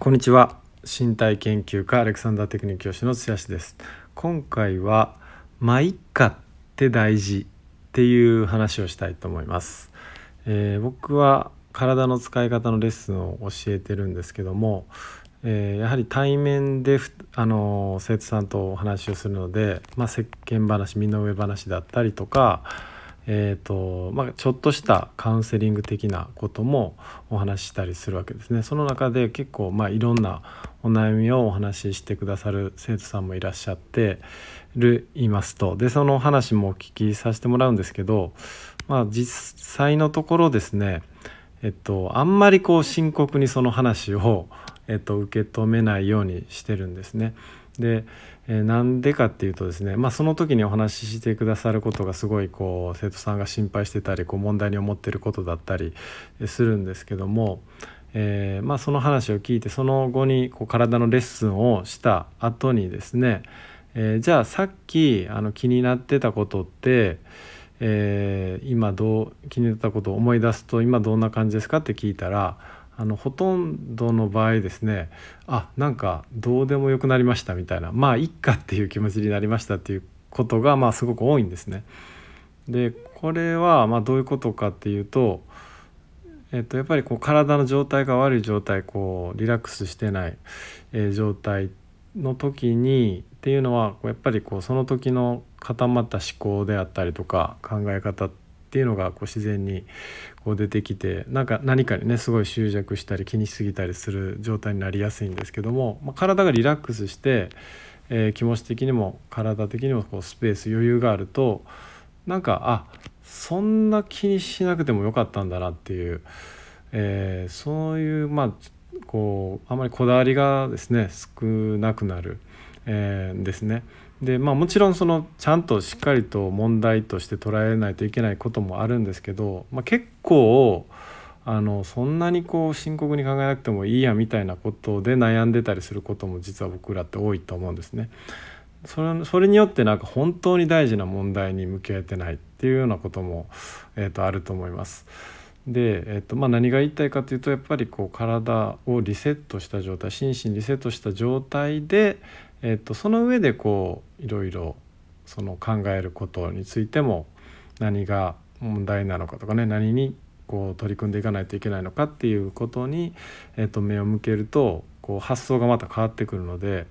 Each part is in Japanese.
こんにちは。身体研究家アレクサンダーテクニック教師の津安です。今回はまあいっかって大事っていう話をしたいと思います、えー、僕は体の使い方のレッスンを教えてるんですけども、えー、やはり対面であの生徒さんとお話をするので、まあ、世間話身の上話だったりとかえーとまあ、ちょっとしたカウンセリング的なこともお話ししたりするわけですね。その中で結構、まあ、いろんなお悩みをお話ししてくださる生徒さんもいらっしゃってるいますとでその話もお聞きさせてもらうんですけど、まあ、実際のところですねえっとあんまりこう深刻にその話を、えっと、受け止めないようにしてるんですね。でえなんでかっていうとですね、まあ、その時にお話ししてくださることがすごいこう生徒さんが心配してたりこう問題に思ってることだったりするんですけども、えー、まあ、その話を聞いてその後にこう体のレッスンをした後にですね、えー、じゃあさっきあの気になってたことって、え、今どう気になったことを思い出すと今どんな感じですかって聞いたらあのほとんどの場合ですねあなんかどうでもよくなりましたみたいなまあいっかっていう気持ちになりましたっていうことがまあすごく多いんですね。でこれはまどういうことかっていうと、えっと、やっぱりこう体の状態が悪い状態こうリラックスしてない、え、状態の時にっていうのはやっぱりこうその時の固まった思考であったりとか考え方ってっていうのがこう自然にこう出てきてなんか何かにねすごい執着したり気にしすぎたりする状態になりやすいんですけども、まあ、体がリラックスして、えー、気持ち的にも体的にもこうスペース余裕があるとなんかあそんな気にしなくてもよかったんだなっていう、えー、そういうまあこうあまりこだわりがですね少なくなる、えー、ですね。でまあもちろんそのちゃんとしっかりと問題として捉えないといけないこともあるんですけど、まあ、結構あのそんなにこう深刻に考えなくてもいいやみたいなことで悩んでたりすることも実は僕らって多いと思うんですね。それそれによってなんか本当に大事な問題に向き合えてないっていうようなことも、えー、とあると思います。で、えーとまあ、何が言いたいかというとやっぱりこう体をリセットした状態心身リセットした状態で、えーと、その上でこういろいろその考えることについても何が問題なのかとかね何にこう取り組んでいかないといけないのかっていうことに、えーと、目を向けるとこう発想がまた変わってくるので、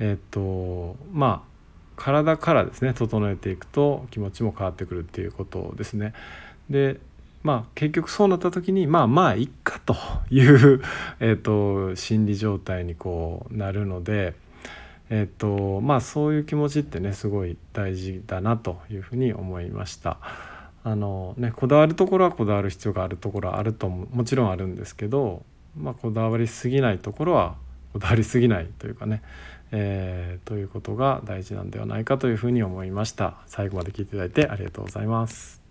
えーとまあ体からですね整えていくと気持ちも変わってくるっていうことですね。でまあ結局そうなった時にまあまあいっかというえと心理状態にこうなるので。えっとまあそういう気持ちってねすごい大事だなというふうに思いました。あのね、こだわるところはこだわる必要があるところはあるとももちろんあるんですけど、まあ、こだわりすぎないところはこだわりすぎないというかね、えー、ということが大事なんではないかというふうに思いました。最後まで聞いていただいてありがとうございます。